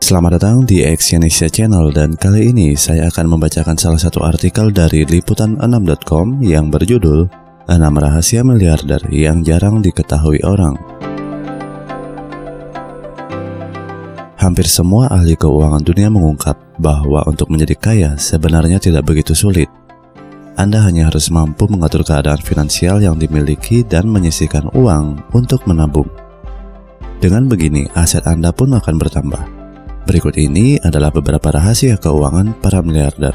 Selamat datang di Exyonesia Channel dan kali ini saya akan membacakan salah satu artikel dari liputan6.com yang berjudul 6 rahasia miliarder yang jarang diketahui orang. Hampir semua ahli keuangan dunia mengungkap bahwa untuk menjadi kaya sebenarnya tidak begitu sulit. Anda hanya harus mampu mengatur keadaan finansial yang dimiliki dan menyisihkan uang untuk menabung. Dengan begini, aset Anda pun akan bertambah. Berikut ini adalah beberapa rahasia keuangan para miliarder.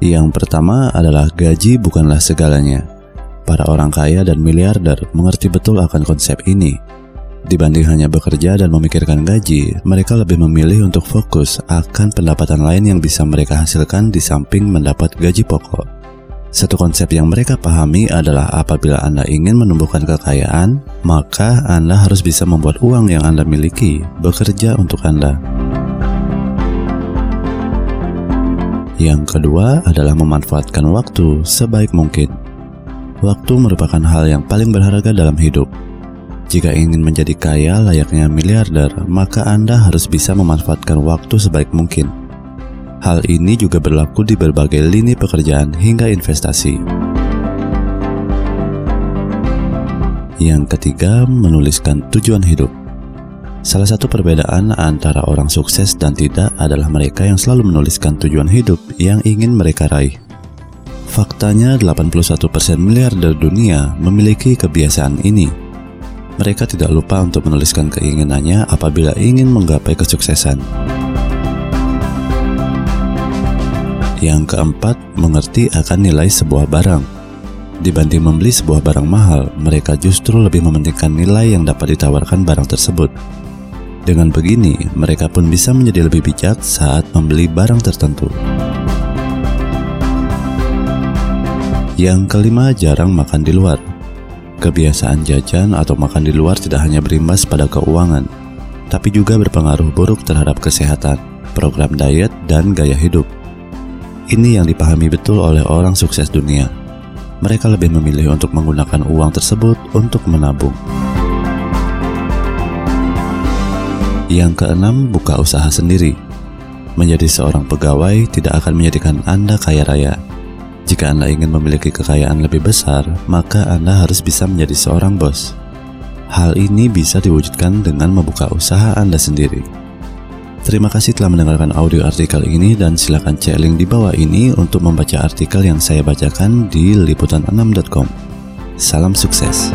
Yang pertama adalah gaji bukanlah segalanya. Para orang kaya dan miliarder mengerti betul akan konsep ini. Dibanding hanya bekerja dan memikirkan gaji, mereka lebih memilih untuk fokus akan pendapatan lain yang bisa mereka hasilkan di samping mendapat gaji pokok. Satu konsep yang mereka pahami adalah apabila Anda ingin menumbuhkan kekayaan, maka Anda harus bisa membuat uang yang Anda miliki bekerja untuk Anda. Yang kedua adalah memanfaatkan waktu sebaik mungkin. Waktu merupakan hal yang paling berharga dalam hidup. Jika ingin menjadi kaya layaknya miliarder, maka Anda harus bisa memanfaatkan waktu sebaik mungkin Hal ini juga berlaku di berbagai lini pekerjaan hingga investasi. Yang ketiga, menuliskan tujuan hidup. Salah satu perbedaan antara orang sukses dan tidak adalah mereka yang selalu menuliskan tujuan hidup yang ingin mereka raih. Faktanya 81% miliarder dunia memiliki kebiasaan ini. Mereka tidak lupa untuk menuliskan keinginannya apabila ingin menggapai kesuksesan. Yang keempat, mengerti akan nilai sebuah barang. Dibanding membeli sebuah barang mahal, mereka justru lebih mementingkan nilai yang dapat ditawarkan barang tersebut. Dengan begini, mereka pun bisa menjadi lebih bijak saat membeli barang tertentu. Yang kelima, jarang makan di luar. Kebiasaan jajan atau makan di luar tidak hanya berimbas pada keuangan, tapi juga berpengaruh buruk terhadap kesehatan, program diet, dan gaya hidup. Ini yang dipahami betul oleh orang sukses dunia. Mereka lebih memilih untuk menggunakan uang tersebut untuk menabung. Yang keenam, buka usaha sendiri. Menjadi seorang pegawai tidak akan menjadikan Anda kaya raya. Jika Anda ingin memiliki kekayaan lebih besar, maka Anda harus bisa menjadi seorang bos. Hal ini bisa diwujudkan dengan membuka usaha Anda sendiri. Terima kasih telah mendengarkan audio artikel ini dan silakan cek link di bawah ini untuk membaca artikel yang saya bacakan di liputan6.com. Salam sukses.